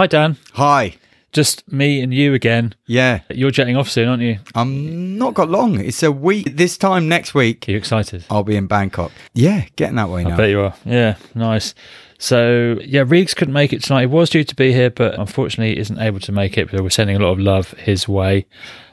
Hi, Dan. Hi. Just me and you again. Yeah, You're jetting off soon, aren't you? I'm not got long. It's a week. This time next week, Are you excited? I'll be in Bangkok. Yeah, getting that way I now. bet you are. Yeah, nice. So, yeah, Reeks couldn't make it tonight. He was due to be here, but unfortunately isn't able to make it. But we're sending a lot of love his way.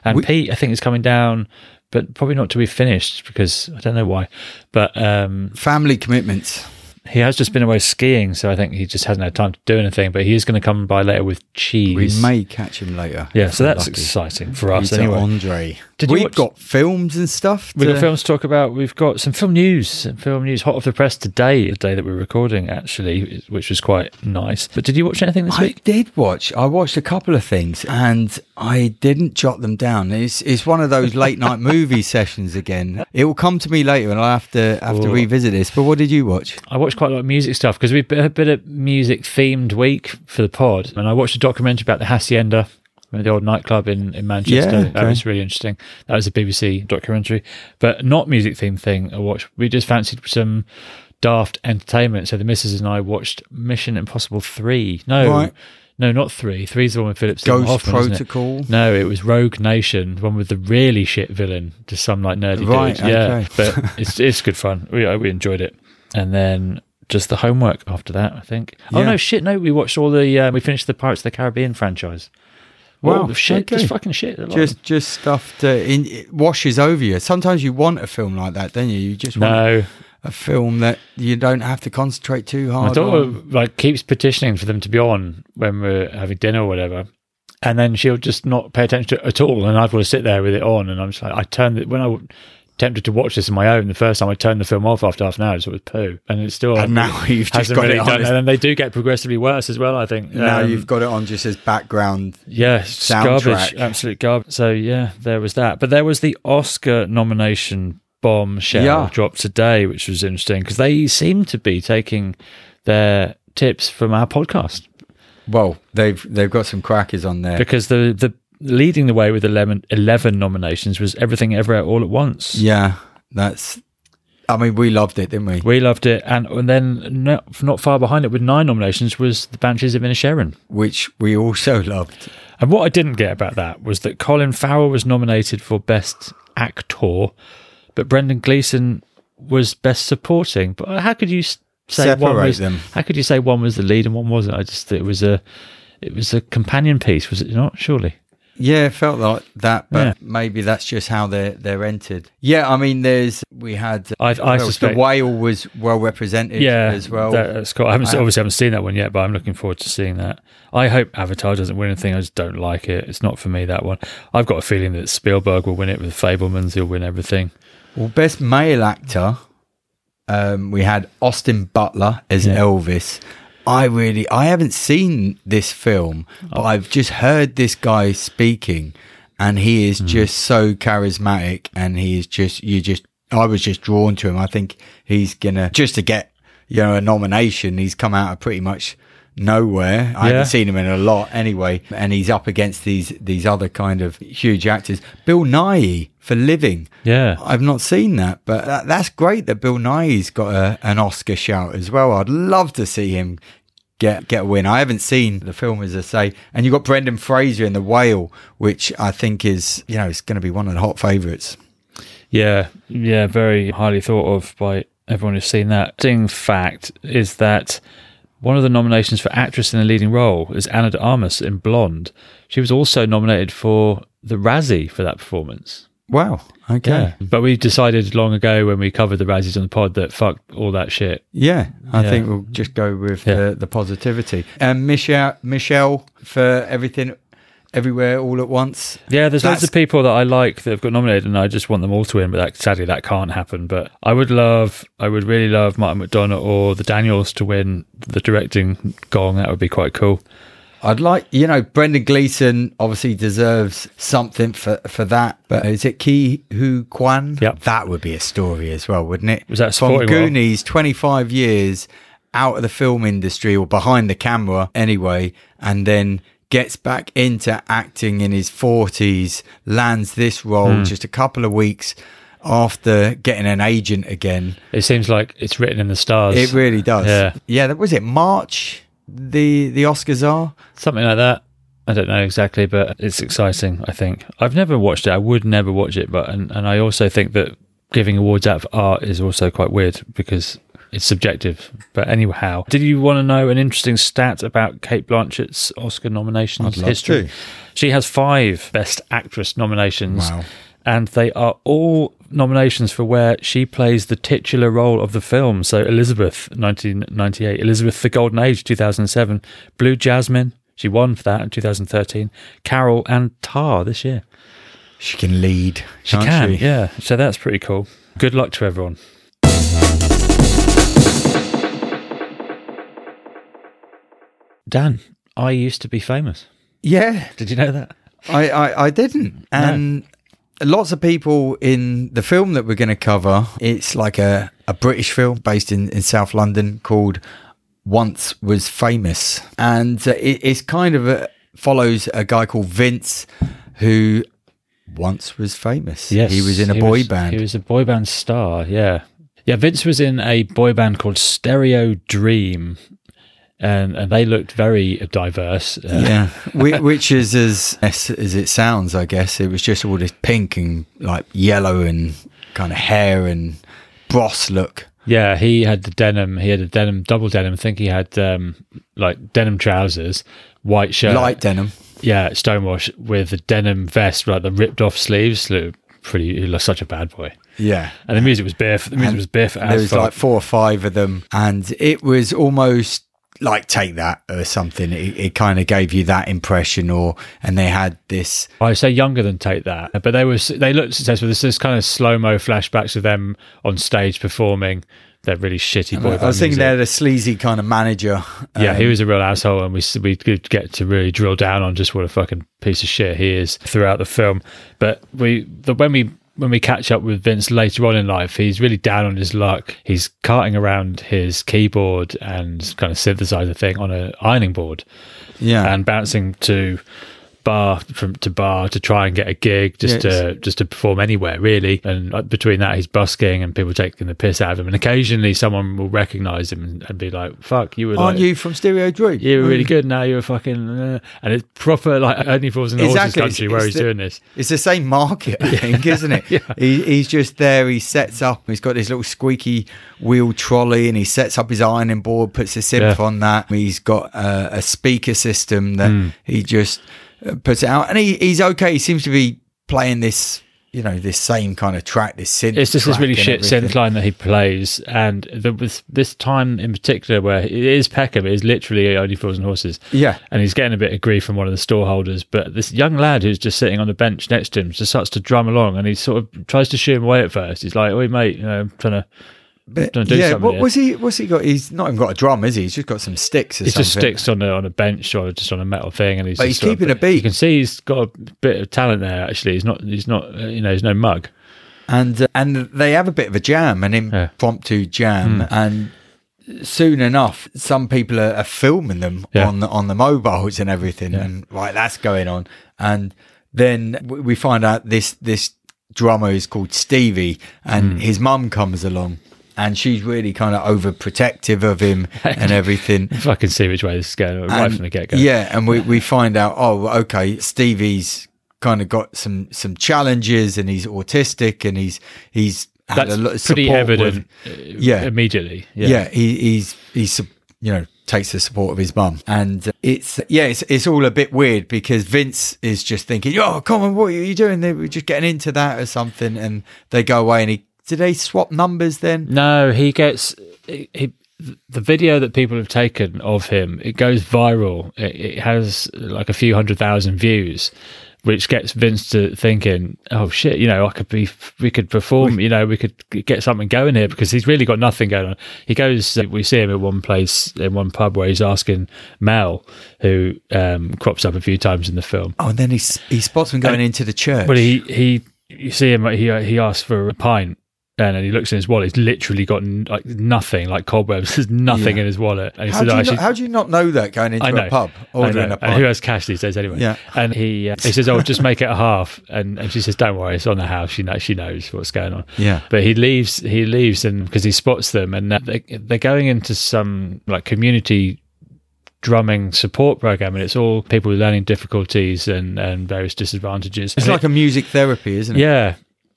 And We- Pete, I think, is coming down, but probably not to be finished because I don't know why. But um, Family commitments. He has just been away skiing, so I think he just hasn't had time to do anything. But he is going to come by later with cheese. We may catch him later. yeah, so that's lucky. exciting for us Peter anyway. Andre. Did you We've watch- got films and stuff. We've got films to talk about. We've got some film news, some film news hot off the press today, the day that we're recording, actually, which was quite nice. But did you watch anything this I week? I did watch. I watched a couple of things and I didn't jot them down. It's it's one of those late night movie sessions again. It will come to me later and I'll have to have to Oh. revisit this. But what did you watch? I watched quite a lot of music stuff because we've been a bit of music themed week for the pod. And I watched a documentary about the Hacienda, the old nightclub in, in Manchester. Yeah, That was really interesting. That was a BBC documentary, but not music themed thing. I watched, we just fancied some daft entertainment. So the missus and I watched Mission Impossible 3. No. Right. No, not three. Three's the one with Philip Seymour Ghost Hoffman, it? Protocol. No, it was Rogue Nation, the one with the really shit villain, just some like nerdy Right, dude. Yeah, but it's it's good fun. We uh, we enjoyed it, and then just the homework after that. I think. Oh no, shit! No, we watched all the. Uh, we finished the Pirates of the Caribbean franchise. Wow, All shit, okay. just fucking shit. a lot of Just just stuff to in, it washes over you. Sometimes you want a film like that, don't you? You just want no, a film that you don't have to concentrate too hard. my daughter on. like keeps petitioning for them to be on when we're having dinner or whatever. And then she'll just not pay attention to it at all, and I've got to sit there with it on. And I'm just like, I turned it when I tempted to watch this on my own. The first time I turned the film off after half an hour, so it was poo, and it's still And now you've just got really it on. done. And then they do get progressively worse as well. I think now Um, you've got it on just as background. yeah, soundtrack. garbage, absolute garbage. So yeah, there was that. But there was the Oscar nomination bombshell Yeah. dropped today, which was interesting because they seem to be taking their tips from our podcast Well, they've they've got some crackers on there. because the the leading the way with 11, 11 nominations was Everything Everywhere All at Once. Yeah, that's. I mean, we loved it, didn't we? We loved it, and, and then not, not far behind it with nine nominations was The Banshees of Inisherin. Which we also loved. And what I didn't get about that was that Colin Farrell was nominated for Best Actor, but Brendan Gleeson was Best Supporting. But how could you say one was? them. How could you say one was the lead and one wasn't? I just it was a it was a companion piece, was it not? Surely. Yeah, it felt like that, but Yeah. maybe that's just how they're they're entered. Yeah, I mean, there's we had. I- I else? suspect- the whale was well represented. Yeah, as well. that- that's cool. I haven't I- obviously haven't seen that one yet, but I'm looking forward to seeing that. I hope Avatar doesn't win anything. I just don't like it. It's not for me that one. I've got a feeling that Spielberg will win it with Fabelmans. He'll win everything. Well, best male actor, um, we had Austin Butler as Yeah. Elvis. I really, I haven't seen this film, Oh. but I've just heard this guy speaking, and he is mm-hmm. just so charismatic, and he is just, you just, I was just drawn to him. I think he's gonna just to get, you know, a nomination. He's come out of pretty much nowhere. I Yeah. haven't seen him in a lot anyway, and he's up against these these other kind of huge actors. Bill Nighy for Living. Yeah. I've not seen that, but that, that's great that Bill Nighy's got a, an Oscar shout as well. I'd love to see him get get a win. I haven't seen the film, as I say, and you've got Brendan Fraser in The Whale, which I think is you know it's going to be one of the hot favourites. Yeah, yeah, very highly thought of by everyone who's seen that. Interesting fact is that one of the nominations for actress in a leading role is Ana de Armas in Blonde. She was also nominated for the Razzie for that performance. Wow. Okay. Yeah, but we decided long ago when we covered the Razzies on the pod that fuck all that shit. Yeah, I Yeah. think we'll just go with Yeah. the, the positivity. And Michelle, Michelle for everything, everywhere, all at once. Yeah, there's loads That's- of people that I like that have got nominated, and I just want them all to win. But that, sadly, that can't happen. But I would love, I would really love Martin McDonagh or the Daniels to win the directing gong. That would be quite cool. I'd like, you know, Brendan Gleeson obviously deserves something for, for that. But is it Ke Huy Quan? Yep. That would be a story as well, wouldn't it? Was that From? Goonies, 25 years out of the film industry or behind the camera anyway, and then gets back into acting in his 40s, lands this role Hmm. just a couple of weeks after getting an agent again. It seems like it's written in the stars. It really does. Yeah. Yeah, that was it. March the the Oscars are? Something like that. I don't know exactly, but it's exciting. I think I've never watched it. I would never watch it, but and, and I also think that giving awards out for art is also quite weird because it's subjective. But anyhow, did you want to know an interesting stat about Cate Blanchett's Oscar nominations history? to. She has five Best Actress nominations. Wow. And they are all nominations for where she plays the titular role of the film. So Elizabeth, 1998, Elizabeth the Golden Age, 2007, Blue Jasmine, she won for that in 2013, Carol and Tar this year. She can lead. She can't can, she? yeah. So that's pretty cool. Good luck to everyone. Dan, I used to be famous. Yeah, Did you know that? I, I, I didn't. And lots of people in the film that we're going to cover, it's like a, a British film based in, in South London called Once Was Famous. And uh, it, it's kind of a, follows a guy called Vince who once was famous. Yes, He was in a boy was- band. He was a boy band star. Yeah, yeah. Vince was in a boy band called Stereo Dream, and and they looked very diverse. Uh, yeah, which is as as it sounds. I guess it was just all this pink and like yellow and kind of hair and bros look. yeah. He had the denim. He had a denim, double denim. I think he had um, like denim trousers, white shirt, Light denim. yeah, stonewash with a denim vest, like the ripped off sleeves. Looked pretty. He looked such a bad boy. Yeah. And the music was biff. The music was biff. There was like four or five of them, and it was almost like take that or something. It, it kind of gave you that impression, or and they had this. I say younger than Take That, but they were they looked successful. There's this kind of slow mo flashbacks of them on stage performing their really shitty boy I was thinking music. they had a sleazy kind of manager. Yeah, um, he was a real asshole, and we we could get to really drill down on just what a fucking piece of shit he is throughout the film. But we the when we when we catch up with Vince later on in life, he's really down on his luck. He's carting around his keyboard and kind of synthesizer thing on an ironing board yeah, and bouncing to bar from to bar to try and get a gig just Yes. to just to perform anywhere really and uh, between that he's busking and people taking the piss out of him and occasionally someone will recognize him and, and be like fuck you were aren't like, you from Stereo Dream? you were really good now you're fucking uh, and it's proper like only falls in the Exactly, horses country it's- where it's he's the- doing this It's the same market, I think, isn't it? Yeah. he, he's just there. He sets up. He's got this little squeaky wheel trolley, and he sets up his ironing board, puts a synth Yeah. on that. He's got uh, a speaker system that Hmm. he just puts it out, and he, he's okay. He seems to be playing this, you know, this same kind of track, this synth. it's just this really shit everything. synth line that he plays, and the, with this time in particular where it is Peckham, it is literally only fools and horses. Yeah, and he's getting a bit of grief from one of the storeholders. But this young lad who's just sitting on the bench next to him just starts to drum along, and he sort of tries to shoo him away at first. He's like, "Oi, mate, you know, I'm trying to." But yeah. What was he? What's he got? He's not even got a drum, is he? He's just got some sticks or something. just sticks on a on a bench or just on a metal thing, and he's But he's of- keeping a beat. You can see he's got a bit of talent there. Actually, he's not. He's not. Uh, you know, he's no mug. and uh, and they have a bit of a jam, an Yeah. impromptu jam, and soon enough, some people are, are filming them Yeah. on the, on the mobiles and everything, and right, that's going on, and then we find out this this drummer is called Stevie, and his mum comes along. And she's really kind of overprotective of him and everything. If I can see which way this is going, right And- from the get go. Yeah, and we, we find out, oh, okay, Stevie's kind of got some some challenges, and he's autistic, and he's he's had that's a lot of pretty evident. with- uh, Yeah. immediately. Yeah, yeah, he, he's he's you know takes the support of his mum, and it's yeah, it's it's all a bit weird because Vince is just thinking, oh, come on, what are you doing? They were just getting into that or something, and they go away, and he did they swap numbers then? No, he gets he, he, the video that people have taken of him. It goes viral. It, it has like a few hundred thousand views, which gets Vince to thinking, "Oh shit, you know, I could be, we could perform. You know, we could get something going here because he's really got nothing going on." He goes. We see him at one place in one pub where he's asking Mel, who um, crops up a few times in the film. Oh, and then he he spots him going into the church. But he he you see him. He he asks for a pint, and then he looks in his wallet. He's literally got n- like nothing, like cobwebs. There's nothing Yeah. in his wallet. And he how, do "Oh, you not, how do you not know that going into know. a pub, ordering a And who has cash these days anyway? Yeah. And he uh, he says, "Oh, just make it a half." And and she says, "Don't worry, it's on the house. She knows she knows what's going on." Yeah. But he leaves. He leaves, and because he spots them, and uh, they, they're going into some like community drumming support program, and it's all people with learning difficulties and and various disadvantages. It's And like a music therapy, isn't it? yeah.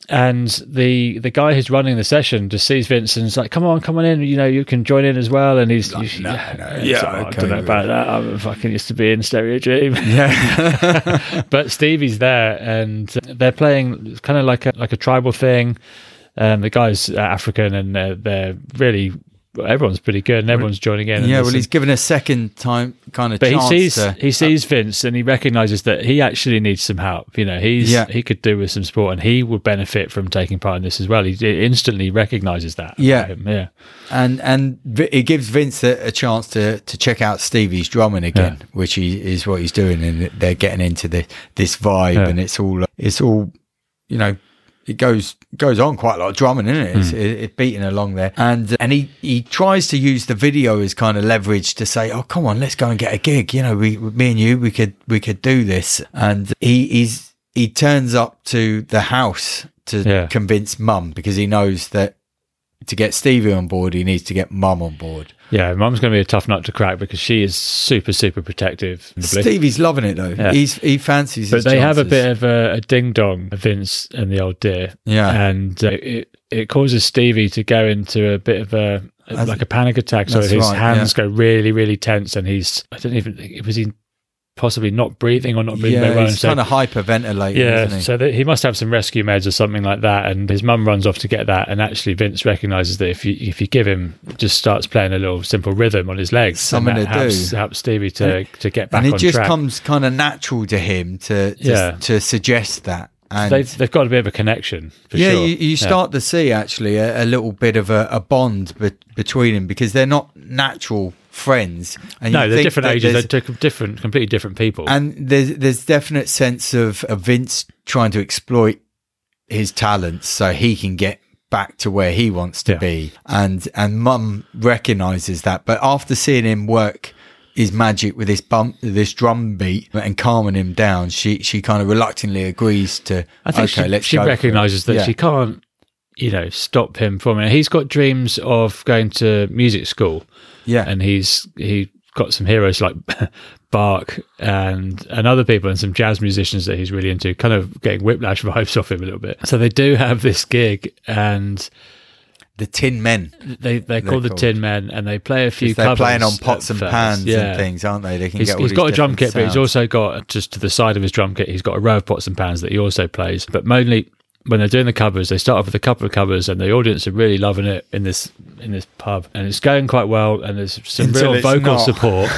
And the the guy who's running the session just sees Vince and like, "Come on, come on in. You know, you can join in as well." And he's, he's no, yeah, no, yeah, like, I okay, don't know about that. I'm fucking used to be in Stereo Dream. Yeah. but Stevie's there, and they're playing kind of like a like a tribal thing. Um, the guy's African, and uh, they're really everyone's pretty good, and everyone's joining in. and yeah, well, he's given a second time kind of but he sees to, he uh, sees Vince and he recognizes that he actually needs some help. You know, he's Yeah. he could do with some support, and he would benefit from taking part in this as well. He instantly recognizes that. Yeah. him, yeah, and and it gives Vince a, a chance to to check out Stevie's drumming again, which he, is what he's doing, and they're getting into the this vibe, Yeah. and it's all it's all you know. It goes goes on quite a lot of drumming, isn't it? It's, hmm. it, it's beating along there, and uh, and he he tries to use the video as kind of leverage to say, "Oh, come on, let's go and get a gig." You know, we me and you, we could we could do this, and he he's he turns up to the house to Yeah. convince mum because he knows that to get Stevie on board, he needs to get mum on board. yeah. Mum's going to be a tough nut to crack because she is super super protective. Stevie's loving it though. Yeah. He's he fancies. but they have a bit of a, a ding dong, Vince and the old dear. Yeah. and uh, it it causes Stevie to go into a bit of a like a panic attack. So his right, hands go really really tense, and he's I don't even think was he possibly not breathing or not breathing very Yeah, well. he's and so- kind of hyperventilating. yeah, isn't he? so that he must have some rescue meds or something like that, and his mum runs off to get that. And actually, Vince recognizes that if you if you give him, just starts playing a little simple rhythm on his legs, Something and to helps, do. helps Stevie to to get back on track. and it just track. comes kind of natural to him to to, Yeah. to suggest that. And they've they've got a bit of a connection. For yeah, sure. you, you Yeah. start to see actually a, a little bit of a, a bond be- between them because they're not natural friends. And No, you they're think different ages. They're different, completely different people. and there's there's definite sense of, of Vince trying to exploit his talents so he can get back to where he wants to Yeah. be and and mum recognizes that but after seeing him work his magic with this bump this drum beat and calming him down she she kind of reluctantly agrees to I think okay she, let's she go for it." recognizes that Yeah. she can't, you know, stop him from it. He's got dreams of going to music school. Yeah and he's he got some heroes like Bach and and other people and some jazz musicians that he's really into, kind of getting whiplash vibes off him a little bit. So they do have this gig, and the tin men they they're called the called. Tin Men, and they play a few. they're playing on pots and first. pans Yeah. and things aren't they they can He's, get he's got a drum kit, but he's also got just to the side of his drum kit. He's got a row of pots and pans that he also plays. But mainly when they're doing the covers, they start off with a couple of covers, and the audience are really loving it in this in this pub, and it's going quite well. And there's some Until real vocal not. support,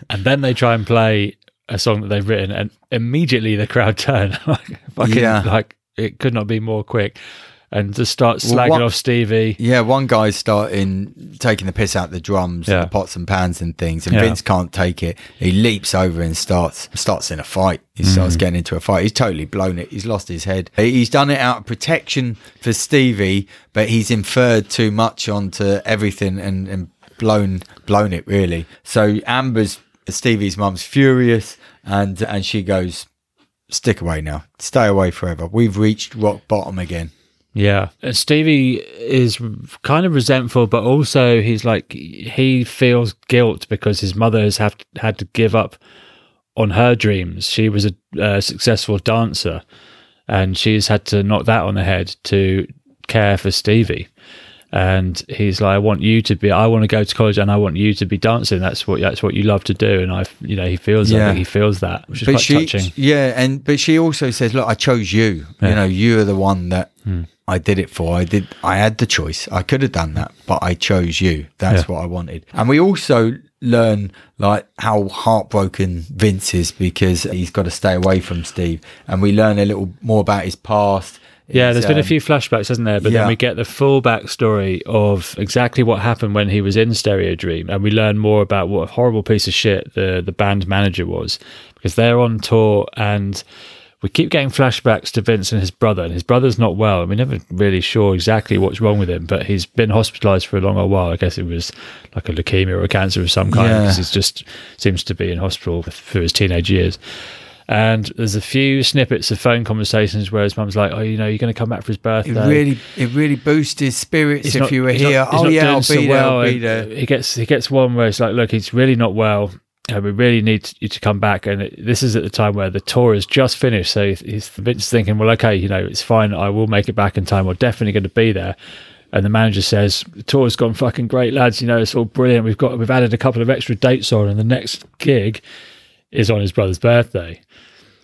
and then they try and play a song that they've written, and immediately the crowd turn like fucking Yeah. like it could not be more quick, and just start Well, slagging what- off Stevie. Yeah, one guy's starting taking the piss out the drums, Yeah. and the pots and pans and things, and Yeah. Vince can't take it. He leaps over and starts starts in a fight. He Mm. starts getting into a fight. He's totally blown it. He's lost his head. He's done it out of protection for Stevie, but he's inferred too much onto everything and, and blown blown it really. So Amber's Stevie's mum's furious, and and she goes, "Stick away now. Stay away forever. We've reached rock bottom again." Yeah. Stevie is kind of resentful, but also he's like, he feels guilt because his mother has have, had to give up on her dreams. She was a uh, successful dancer and she's had to knock that on the head to care for Stevie. And he's like, I want you to be, I want to go to college and I want you to be dancing. That's what, that's what you love to do. And I, you know, he feels, I Yeah. think he feels that, which is but quite she, touching. yeah, and but she also says, "Look, I chose you. Yeah. You know, you are the one that I did it for. I did. I had the choice. I could have done that, but I chose you. That's Yeah. what I wanted." And we also learn like how heartbroken Vince is because he's got to stay away from Steve, and we learn a little more about his past. Yeah, there's been a um, few flashbacks, hasn't there? But yeah. then we get the full backstory of exactly what happened when he was in Stereo Dream, and we learn more about what a horrible piece of shit the the band manager was, because they're on tour and. We keep getting flashbacks to Vince and his brother, and his brother's not well. And we're never really sure exactly what's wrong with him, but he's been hospitalized for a long while. I guess it was like a leukemia or a cancer of some kind, Yeah. because he just seems to be in hospital for his teenage years. And there's a few snippets of phone conversations where his mum's like, "Oh, you know, you're going to come back for his birthday." It really, it really boosts his spirits He's if not- you were not- here. oh not yeah, doing I'll so be there. I'll well. be there. He gets he gets one where it's like, look, he's really not well. Uh, we really need you to come back. And it, this is at the time where the tour is just finished. So he's thinking, well, okay, you know, it's fine. I will make it back in time. We're definitely going to be there. And the manager says, the tour's gone fucking great, lads. You know, it's all brilliant. We've got, we've added a couple of extra dates on, and the next gig is on his brother's birthday.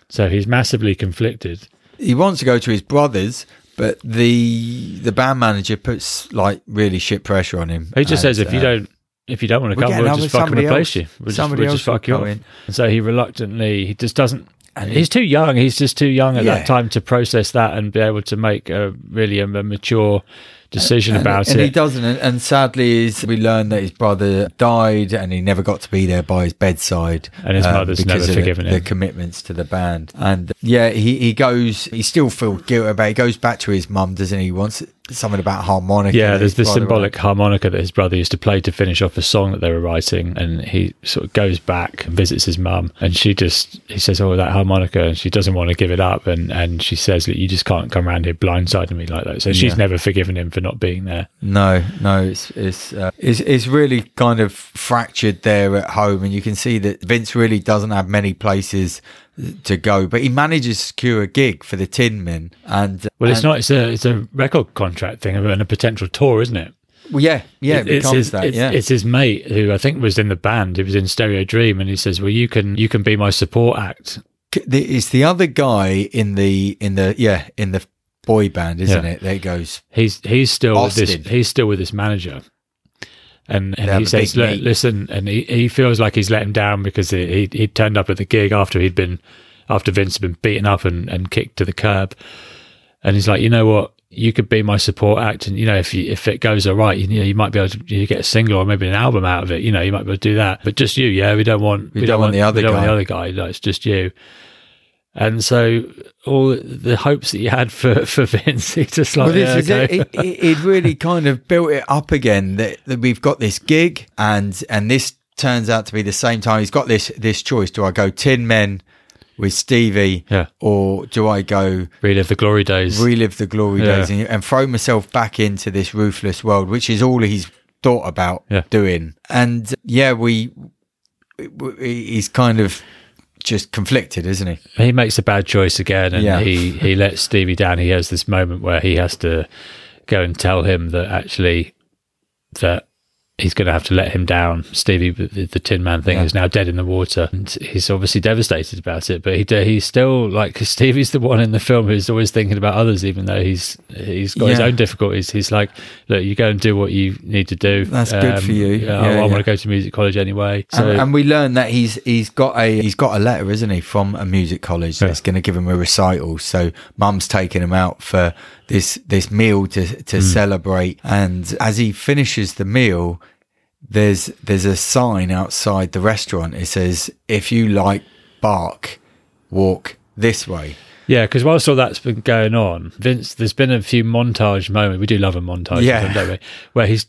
So he's massively conflicted. He wants to go to his brother's, but the the band manager puts like really shit pressure on him. He just And, says, if you uh, don't, if you don't want to come, we'll just fucking replace else- you. We'll just, we'll just else fuck you off. in. And so he reluctantly, he just doesn't. And he's too young. He's just too young at Yeah. that time to process that and be able to make a really a, a mature decision and, about and it. he doesn't. And, and sadly, is we learn that his brother died, and he never got to be there by his bedside. And his um, mother's because never of forgiven the, him. The commitments to the band, and yeah, he he goes. He still feels guilty about. It. He goes back to his mum, doesn't he? He wants something about harmonica. Yeah, there's the symbolic harmonica that his brother used to play to finish off a song that they were writing, and he sort of goes back and visits his mum, and she just he says, "Oh, that harmonica," and she doesn't want to give it up, and and she says, "Look, you just can't come around here blindsiding me like that." So she's Yeah. never forgiven him for not being there. No, no, it's it's, uh, it's it's really kind of fractured there at home, and you can see that Vince really doesn't have many places to go, but he manages to secure a gig for the Tin Men, and Well, it's and- not. It's a it's a record contract thing and a potential tour, isn't it? Well, yeah, yeah, it, it's becomes his, that. it's, yeah, it's his mate who I think was in the band. He was in Stereo Dream, and he says, "Well, you can you can be my support act." It's the other guy in the in the yeah in the boy band, isn't Yeah. it? There it goes. He's he's still with this. He's still with this manager, and and he says. "Listen," and he, he feels like he's let him down because he he he turned up at the gig after he'd been after Vince had been beaten up and and kicked to the curb, and he's like, "You know what?" You could be my support act, and you know if you, if it goes all right, you know you might be able to you get a single or maybe an album out of it. You know you might be able to do that, but just you, yeah. We don't want We don't want the other we don't want the other guy. No, it's just you. And so all the hopes that you had for for Vince, he just like Well, yeah, okay. it. It, it. it really kind of built it up again that, that we've got this gig, and and this turns out to be the same time. He's got this this choice: do I go Tin Men with Stevie, Yeah. or do I go relive the glory days. relive the glory Yeah. days and, and throw myself back into this ruthless world, which is all he's thought about Yeah. doing. And yeah, we he's kind of just conflicted, isn't he? he makes a bad choice again, and Yeah. he he lets Stevie down. He has this moment where he has to go and tell him that actually that he's going to have to let him down. Stevie, the, the Tin Man thing, Yeah. is now dead in the water, and he's obviously devastated about it. But he he's still like 'cause Stevie's the one in the film who's always thinking about others, even though he's he's got his own difficulties. He's like, look, you go and do what you need to do. That's good for um, you. Yeah, Yeah, I, yeah. want to go to music college anyway. So and, and we learn that he's he's got a he's got a letter, isn't he, from a music college that's going to give him a recital. So mum's taking him out for this this meal to to mm. celebrate. And as he finishes the meal, there's there's a sign outside the restaurant. It says, "If you like Bach, walk this way." Yeah, because whilst all that's been going on, Vince, there's been a few montage moments. We do love a montage, Yeah. don't we? Where he's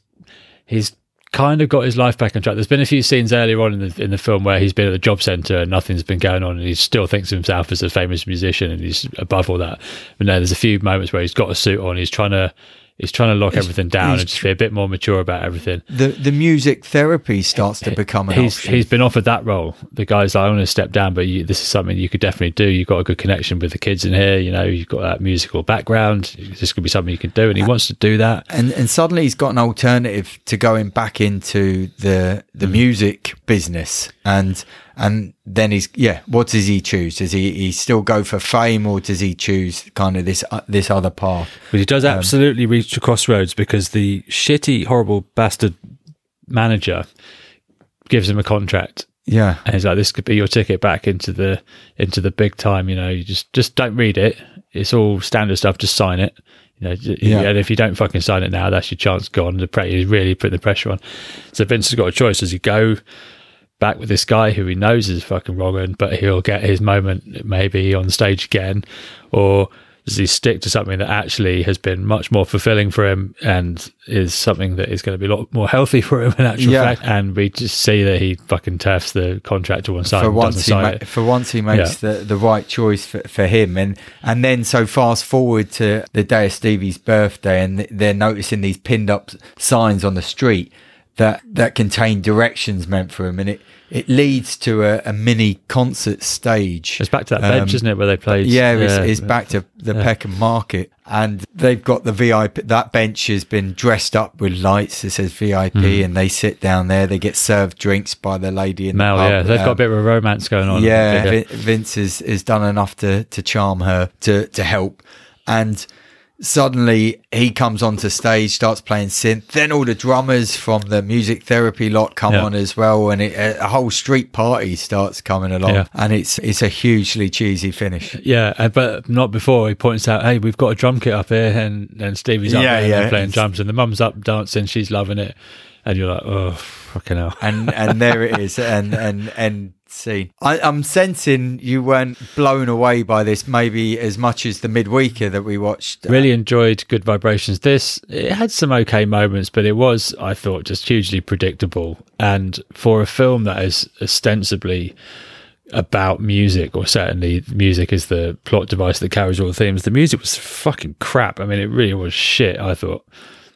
he's kind of got his life back on track. There's been a few scenes earlier on in the in the film where he's been at the job centre and nothing's been going on, and he still thinks of himself as a famous musician, and he's above all that. But no, there's a few moments where he's got a suit on, he's trying to he's trying to lock everything down and just be a bit more mature about everything. The the music therapy starts to become an he's option. he's been offered that role. The guy's like, I want to step down, but you, this is something you could definitely do. You've got a good connection with the kids in here. You know, you've got that musical background. This could be something you can do, and he wants to do that. and and suddenly he's got an alternative to going back into the the mm. music business and and then he's yeah what does he choose does he he still go for fame or does he choose kind of this uh, this other path But he does absolutely reach a crossroads because the shitty, horrible bastard manager gives him a contract. yeah And he's like, "This could be your ticket back into the into the big time." You know, you just just don't read it. It's all standard stuff. Just sign it. You know, Yeah. and if you don't fucking sign it now, that's your chance gone. The pre- he's really putting the pressure on. So Vince has got a choice: does he go back with this guy who he knows is fucking wrong, and but he'll get his moment maybe on stage again, or does he stick to something that actually has been much more fulfilling for him and is something that is going to be a lot more healthy for him in actual Yeah. fact? And we just see that he fucking turfs the contract to one side for once he ma- for once he makes the, the right choice for, for him and and then so fast forward to the day of Stevie's birthday and they're noticing these pinned up signs on the street that that contain directions meant for him, and it it leads to a, a mini concert stage. It's back to that bench, Um, isn't it, where they played? Yeah, it's, it's back to the Yeah. Peckham Market, and they've got the VIP. That bench has been dressed up with lights. It says VIP, Hmm. and they sit down there. They get served drinks by the lady in Mel, the pub. yeah, they've got a Um, bit of a romance going on. yeah, Vin- Vince has, has done enough to, to charm her to, to help. And suddenly he comes onto stage, starts playing synth. Then all the drummers from the music therapy lot come Yeah. on as well. And it, a, whole street party starts coming along. Yeah. And it's, it's a hugely cheesy finish. Yeah, uh, but not before he points out, "Hey, we've got a drum kit up here," and and Stevie's up Yeah, there yeah. playing drums, and the mum's up dancing, she's loving it, and you're like, "Oh, fucking hell!" And, and there it is. And, and, and, scene. I, I'm sensing you weren't blown away by this maybe as much as the midweeker that we watched. Uh, really enjoyed Good Vibrations. This it had some okay moments, but it was, I thought, just hugely predictable. And for a film that is ostensibly about music, or certainly music is the plot device that carries all the themes, the music was fucking crap. I mean, it really was shit. I thought.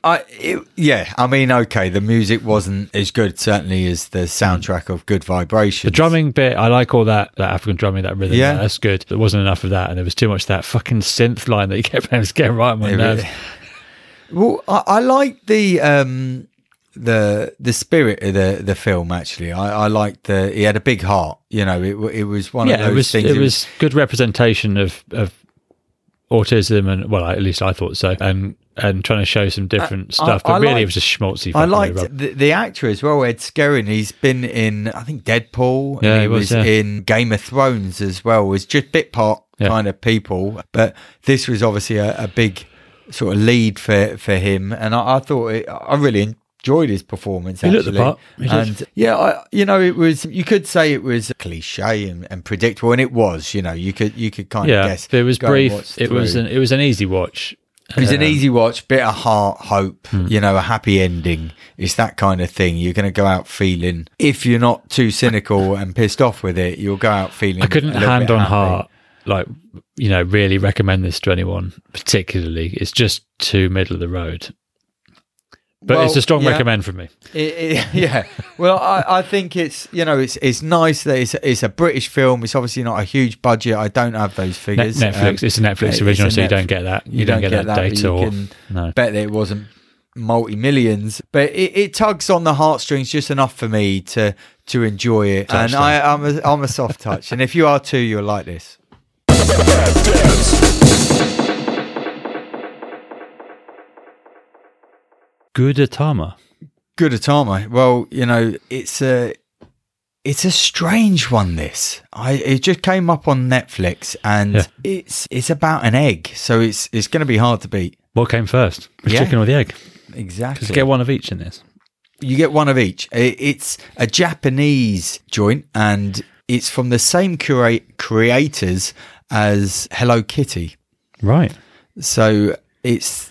I it, yeah, I mean, okay, the music wasn't as good certainly as the soundtrack of Good Vibrations. The drumming bit, I like all that that African drumming, that rhythm. Yeah. Yeah, that's good. There wasn't enough of that, and there was too much of that fucking synth line that you kept it was getting right on my nerves. Well, I, I like the um the the spirit of the the film. Actually, I, I liked the. He had a big heart. You know, it it was one of those it was things. it was good representation of of autism, and well, at least I thought so, and and trying to show some uh, different I- stuff. But I really, liked- it was a schmaltzy. I liked the, the actor as well, Ed Skrein. He's been in, I think, Deadpool. Yeah, and he was, yeah. in Game of Thrones as well. Was just bit part Yeah. kind of people, but this was obviously a, a big sort of lead for for him, and I, I thought it, I really enjoyed his performance. He looked the actually. part. He did. and yeah, I, you know, it was. You could say it was cliche and, and predictable, and it was. You know, you could you could kind yeah, of guess. it was go and watch brief. It was an it was an easy watch. It was an Um, easy watch, bit of heart, hope, Hmm. you know, a happy ending. It's that kind of thing. You're going to go out feeling, if you're not too cynical and pissed off with it, you'll go out feeling. I couldn't hand on happy. heart like you know really recommend this to anyone particularly. It's just too middle of the road. But it's a strong yeah. recommend from me. It, it, yeah. Well, I, I think it's you know it's it's nice that it's it's a British film. It's obviously not a huge budget. I don't have those Net- figures. Netflix. Um, it's a Netflix it's a original, so you don't get that. You, you don't, don't get, get that, that, but data you or can no. bet that it wasn't multi millions, but it, it tugs on the heartstrings just enough for me to to enjoy it. Touched and I, I'm a, I'm a soft touch, and if you are too, you'll like this. Gudetama. Good Atama. Well, you know, it's a it's a strange one. This I it just came up on Netflix, and Yeah. it's it's about an egg, so it's it's going to be hard to beat. What came first? The Yeah. chicken or the egg? Exactly. Just get one of each in this. You get one of each. It's a Japanese joint, and it's from the same cura- creators as Hello Kitty. Right. So it's.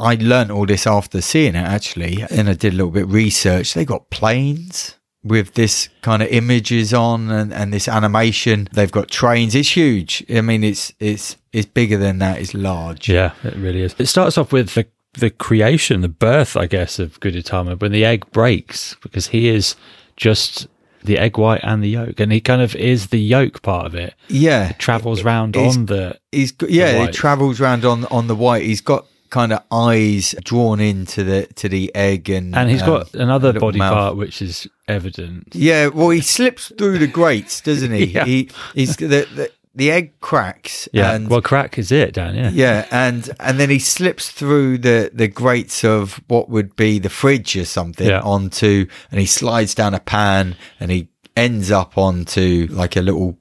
I learnt all this after seeing it actually, and I did a little bit of research. They got planes with this kind of images on and, and this animation. They've got trains. It's huge. I mean, it's it's it's bigger than that. It's large. Yeah, it really is. It starts off with the the creation, the birth, I guess, of Gudetama when the egg breaks because he is just the egg white and the yolk, and he kind of is the yolk part of it. Yeah, Travels round on the He's yeah, it travels around on on the white. He's got kind of eyes drawn into the to the egg, and and he's um, got another body mouth. part which is evident. Yeah, well, he slips through the grates, doesn't he? Yeah. He he's the, the the egg cracks. Yeah, and, well, crack is it, Dan? Yeah, yeah, and and then he slips through the the grates of what would be the fridge or something Yeah. onto, and he slides down a pan, and he ends up onto like a little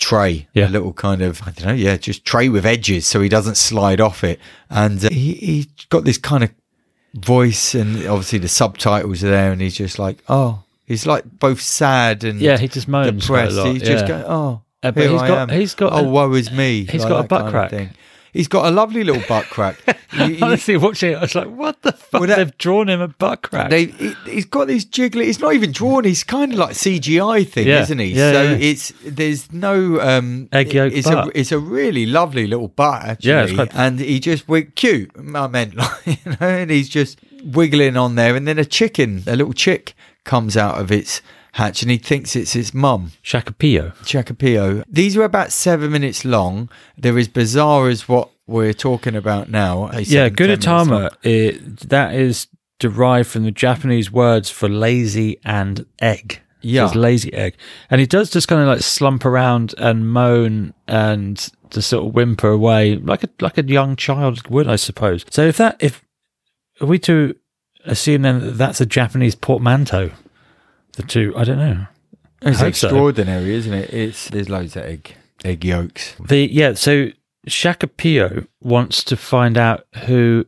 tray, Yeah. a little kind of I don't know, yeah, just tray with edges, so he doesn't slide off it. And uh, he he got this kind of voice, and obviously the subtitles are there, and he's just like, oh, he's like both sad and yeah. He just moans quite a lot. He's just yeah. going, oh, Uh, but here he's I got- am. he's got oh, a- woe is me. he's like got a butt kind of crack. thing. He's got a lovely little butt crack. Honestly, watching it, I was like, "What the fuck?" Well, that- They've drawn him a butt crack. they, he, he's got this jiggly. It's not even drawn. He's kind of like CGI thing, Yeah. isn't he? Yeah, so yeah. it's there's no um, Egg yolk It's butt. a it's a really lovely little butt actually. Yeah, quite- and he just went cute. I meant like you know, and he's just wiggling on there, and then a chicken, a little chick, comes out of its hatch, and he thinks it's his mum. Shakipiyo. Shakipiyo. These were about seven minutes long. They're as bizarre as what we're talking about now. Yeah, seven, 10 minutes long. Gudetama, it, that is derived from the Japanese words for lazy and egg. Yeah. It's lazy egg. And he does just kind of like slump around and moan and just sort of whimper away like a like a young child would, I suppose. So if that if are we to assume then that that's a Japanese portmanteau? The two, I don't know. It's hope so. extraordinary, isn't it? It's there's loads of egg egg yolks. The yeah, so Shakipiyo wants to find out who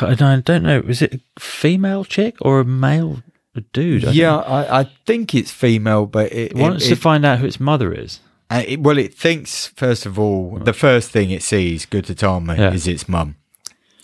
I, I don't know. Is it a female chick or a male a dude? I yeah. I, I think it's female, but it, It wants it, to it- find out who its mother is. uh, it- well, it thinks first of all the first thing it sees, Gudetama, Yeah. is its mum,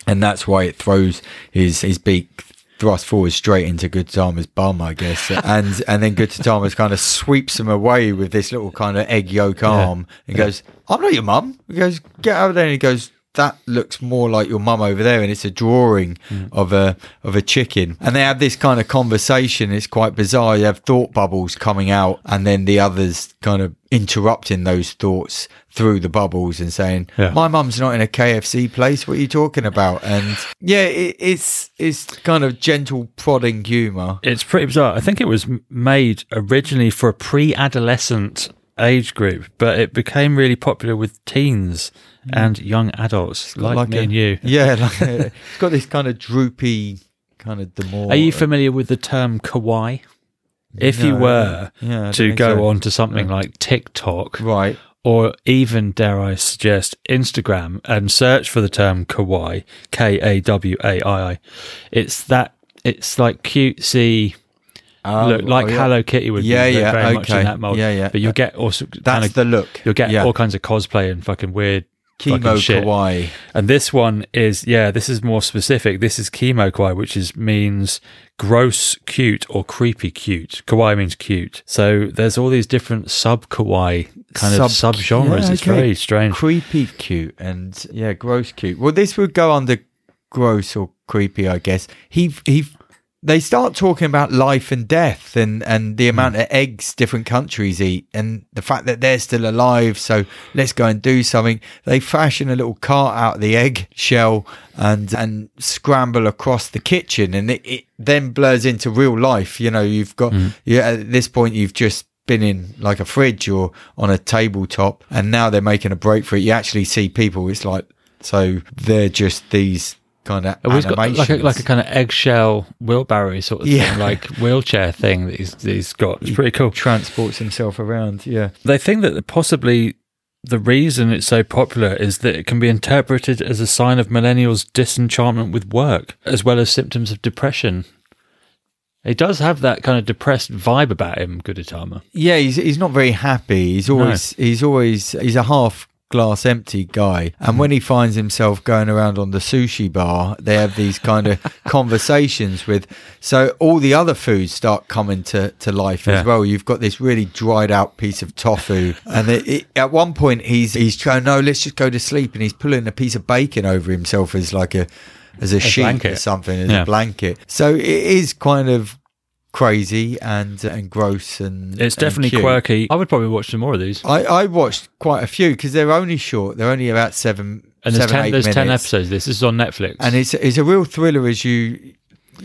and that's why it throws his his beak thrust forward straight into Gudetama's bum, I guess, and and then Gudetama kind of sweeps him away with this little kind of egg yolk arm and goes, "I'm not your mum." He goes, "Get out of there," and he goes. That looks more like your mum over there, and it's a drawing mm. of a of a chicken. And they have this kind of conversation. It's quite bizarre. You have thought bubbles coming out, and then the others kind of interrupting those thoughts through the bubbles and saying, Yeah. "My mum's not in a KFC place. What are you talking about?" And yeah, it, it's it's kind of gentle prodding humour. It's pretty bizarre. I think it was made originally for a pre-adolescent age group, but it became really popular with teens hmm. and young adults like, me a- and you. Yeah, like a, it's got this kind of droopy kind of the more. Are you familiar with the term kawaii? If you were yeah, to go so. on to something like TikTok, right? or even dare I suggest Instagram and search for the term kawaii, K A W A I I. It's that it's like cutesy, Oh, look like oh, yeah. Hello Kitty would Yeah, be yeah, very much in that mold. Yeah, yeah. But you'll get also That's kind of, the look. you'll get yeah. all kinds of cosplay and fucking weird kimo fucking shit. kawaii. And this one is, yeah, this is more specific. This is kimo kawaii, which is means gross cute or creepy cute. Kawaii means cute. So there's all these different sub kawaii kind of Sub- sub genres. yeah, It's okay. very strange. creepy cute and yeah gross cute well this would go under gross or creepy i guess he he they start talking about life and death and and the hmm. amount of eggs different countries eat and the fact that they're still alive so let's go and do something. They fashion a little cart out of the egg shell and and scramble across the kitchen and it, it then blurs into real life. You know you've got hmm. yeah at this point you've just been in like a fridge or on a tabletop and now they're making a break for it. You actually see people it's like so they're just these kind of Oh, he's got like a, like a kind of eggshell wheelbarrow sort of Yeah. thing, like wheelchair thing that he's, he's got. It's pretty cool. transports himself around yeah They think that possibly the reason it's so popular is that it can be interpreted as a sign of millennials' disenchantment with work, as well as symptoms of depression. He does have that kind of depressed vibe about him, Gudetama. yeah he's he's not very happy he's always he's always he's a half glass empty guy. And mm-hmm. when he finds himself going around on the sushi bar they have these kind of conversations with so all the other foods start coming to to life Yeah. as well. You've got this really dried out piece of tofu. And it, it, at one point he's he's going no let's just go to sleep. And he's pulling a piece of bacon over himself as like a as a, sheet or something as Yeah. a blanket. So it is kind of crazy and and gross and It's and definitely cute. quirky. I would probably watch some more of these. I, I watched quite a few because they're only short. They're only about seven, And there's, seven, ten, eight there's 10 episodes. This is on Netflix. and it's it's a real thriller as you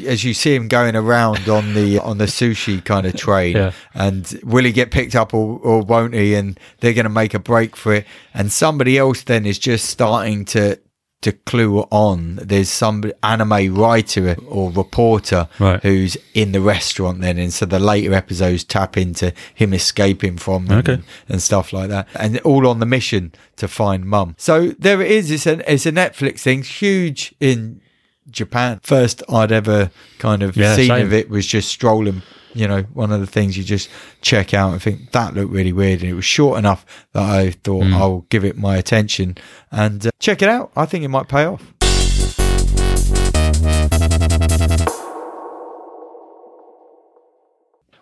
as you see him going around on the on the sushi kind of train. Yeah. And will he get picked up or, or won't he? And they're going to make a break for it. And somebody else then is just starting to to clue on. There's some anime writer or reporter Right. who's in the restaurant then, and so the later episodes tap into him escaping from them Okay. and, and stuff like that, and all on the mission to find mum. So there it is. It's a it's a Netflix thing, huge in Japan. First I'd ever kind of Yeah, seen same. of it was just strolling. You know, one of the things you just check out and think that looked really weird, and it was short enough that I thought Hmm. I'll give it my attention and uh, check it out. I think it might pay off.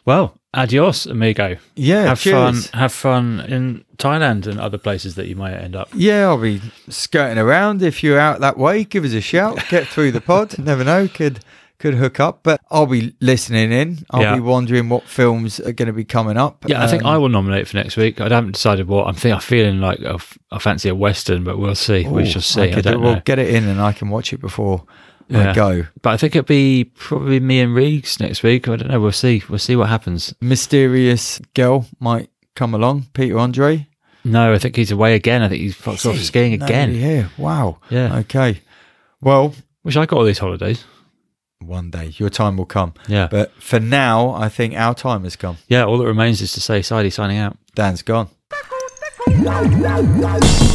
well, adios, amigo. Yeah, have cheers. fun. Have fun in Thailand and other places that you might end up. Yeah, I'll be skirting around. If you're out that way, give us a shout. Get through the pod. Never know, could could hook up. But I'll be listening in. I'll Yeah. be wondering what films are going to be coming up. Yeah, I think Um, I will nominate for next week. I haven't decided what. I'm think I'm feeling like I f- I fancy a western, but we'll see. we shall see. I, could don't We'll get it in, and I can watch it before I Yeah. go. But I think it'll be probably me and Reeves next week. I don't know. We'll see. We'll see what happens. Mysterious girl might come along. Peter Andre. No, I think he's away again. I think he's fucked off skiing No, again. Yeah. Wow. Yeah. Okay. Well, Wish I got all these holidays. One day your time will come. Yeah. But for now, I think our time has come. yeah, all that remains is to say Sidey signing out. Dan's gone.